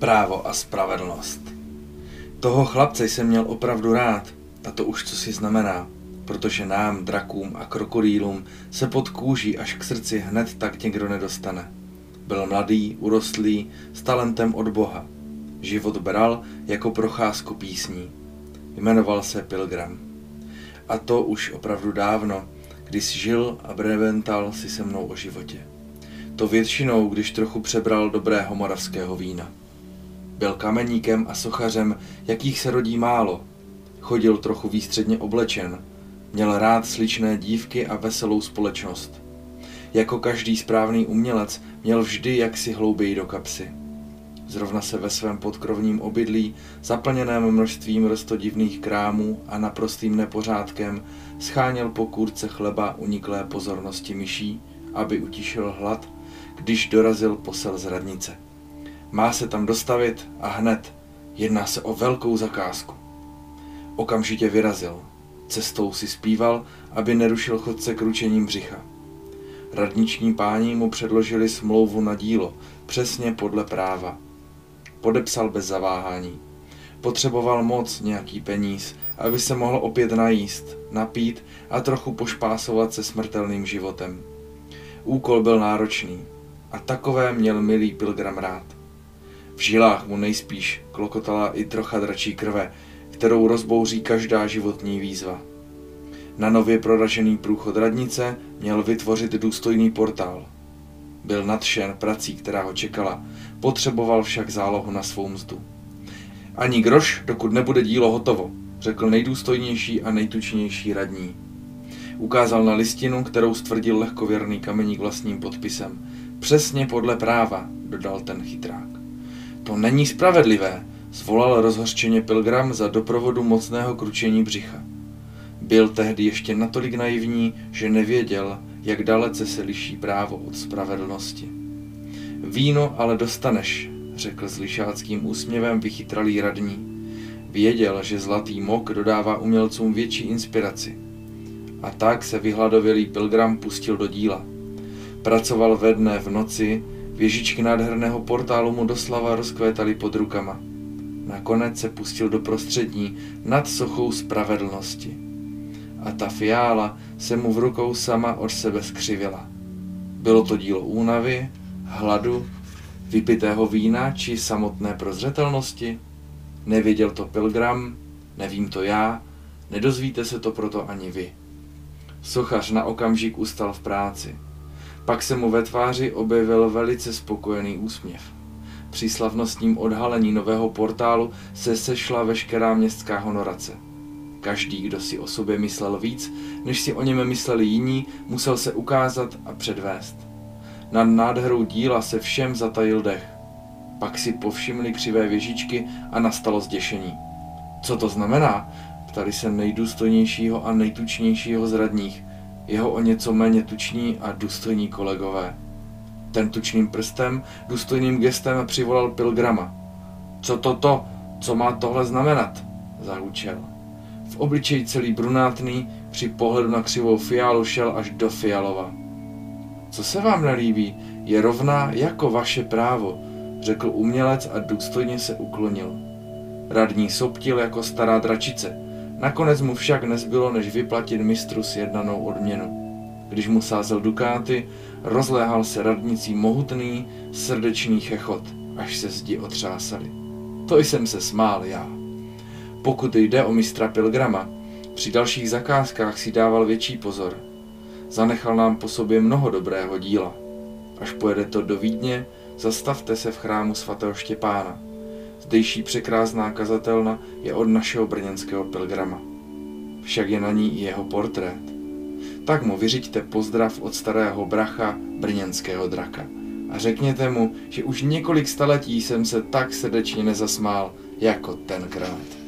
Právo a spravedlnost. Toho chlapce jsem měl opravdu rád, a to už co si znamená, protože nám, drakům a krokodýlům se pod kůží až k srdci hned tak někdo nedostane. Byl mladý, urostlý, s talentem od Boha. Život bral jako procházku písní. Jmenoval se Pilgram. A to už opravdu dávno, když žil a brevental si se mnou o životě. To většinou, když trochu přebral dobrého moravského vína. Byl kameníkem a sochařem, jakých se rodí málo. Chodil trochu výstředně oblečen. Měl rád sličné dívky a veselou společnost. Jako každý správný umělec měl vždy jaksi hlouběji do kapsy. Zrovna se ve svém podkrovním obydlí, zaplněném množstvím rostodivných krámů a naprostým nepořádkem, scháněl po kůrce chleba uniklé pozornosti myší, aby utišil hlad, když dorazil posel z radnice. Má se tam dostavit a hned. Jedná se o velkou zakázku. Okamžitě vyrazil. Cestou si zpíval, aby nerušil chodce kručením břicha. Radniční páni mu předložili smlouvu na dílo, přesně podle práva. Podepsal bez zaváhání. Potřeboval moc nějaký peníz, aby se mohl opět najíst, napít a trochu pošpásovat se smrtelným životem. Úkol byl náročný a takové měl milý Pilgram rád. V žilách mu nejspíš klokotala i trocha dračí krve, kterou rozbouří každá životní výzva. Na nově proražený průchod radnice měl vytvořit důstojný portál. Byl nadšen prací, která ho čekala, potřeboval však zálohu na svou mzdu. Ani groš, dokud nebude dílo hotovo, řekl nejdůstojnější a nejtučnější radní. Ukázal na listinu, kterou stvrdil lehkověrný kameník vlastním podpisem. Přesně podle práva, dodal ten chytrák. To není spravedlivé, zvolal rozhořčeně Pilgram za doprovodu mocného kručení břicha. Byl tehdy ještě natolik naivní, že nevěděl, jak dalece se liší právo od spravedlnosti. Víno ale dostaneš, řekl s lišáckým úsměvem vychytralý radní. Věděl, že zlatý mok dodává umělcům větší inspiraci. A tak se vyhladovělý pilgram pustil do díla. Pracoval ve dne v noci, věžičky nádherného portálu mu doslava rozkvétaly pod rukama. Nakonec se pustil do prostřední nad sochou spravedlnosti. A ta fiála se mu v rukou sama od sebe skřivila. Bylo to dílo únavy, hladu, vypitého vína či samotné prozřetelnosti? Nevěděl to Pilgram, nevím to já, nedozvíte se to proto ani vy. Sochař na okamžik ustal v práci. Pak se mu ve tváři objevil velice spokojený úsměv. Při slavnostním odhalení nového portálu se sešla veškerá městská honorace. Každý, kdo si o sobě myslel víc, než si o něm mysleli jiní, musel se ukázat a předvést. Nad nádherou díla se všem zatajil dech. Pak si povšimli křivé věžičky a nastalo zděšení. Co to znamená? Ptali se nejdůstojnějšího a nejtučnějšího z radních, jeho o něco méně tuční a důstojní kolegové. Ten tučným prstem, důstojným gestem přivolal Pilgrama. Co to to? Co má tohle znamenat? Zahučel. V obličeji celý brunátný, při pohledu na křivou fialu šel až do fialova. Co se vám nelíbí, je rovná jako vaše právo, řekl umělec a důstojně se uklonil. Radní soptil jako stará dračice. Nakonec mu však nezbylo, než vyplatit mistru sjednanou odměnu. Když mu sázel dukáty, rozléhal se radnicí mohutný, srdečný chechot, až se zdi otřásali. To jsem se smál já. Pokud jde o mistra Pilgrama, při dalších zakázkách si dával větší pozor. Zanechal nám po sobě mnoho dobrého díla. Až pojede to do Vídně, zastavte se v chrámu svatého Štěpána. Zdejší překrásná kazatelna je od našeho brněnského pilgrama. Však je na ní i jeho portrét. Tak mu vyřiďte pozdrav od starého bracha brněnského draka a řekněte mu, že už několik staletí jsem se tak srdečně nezasmál jako tenkrát.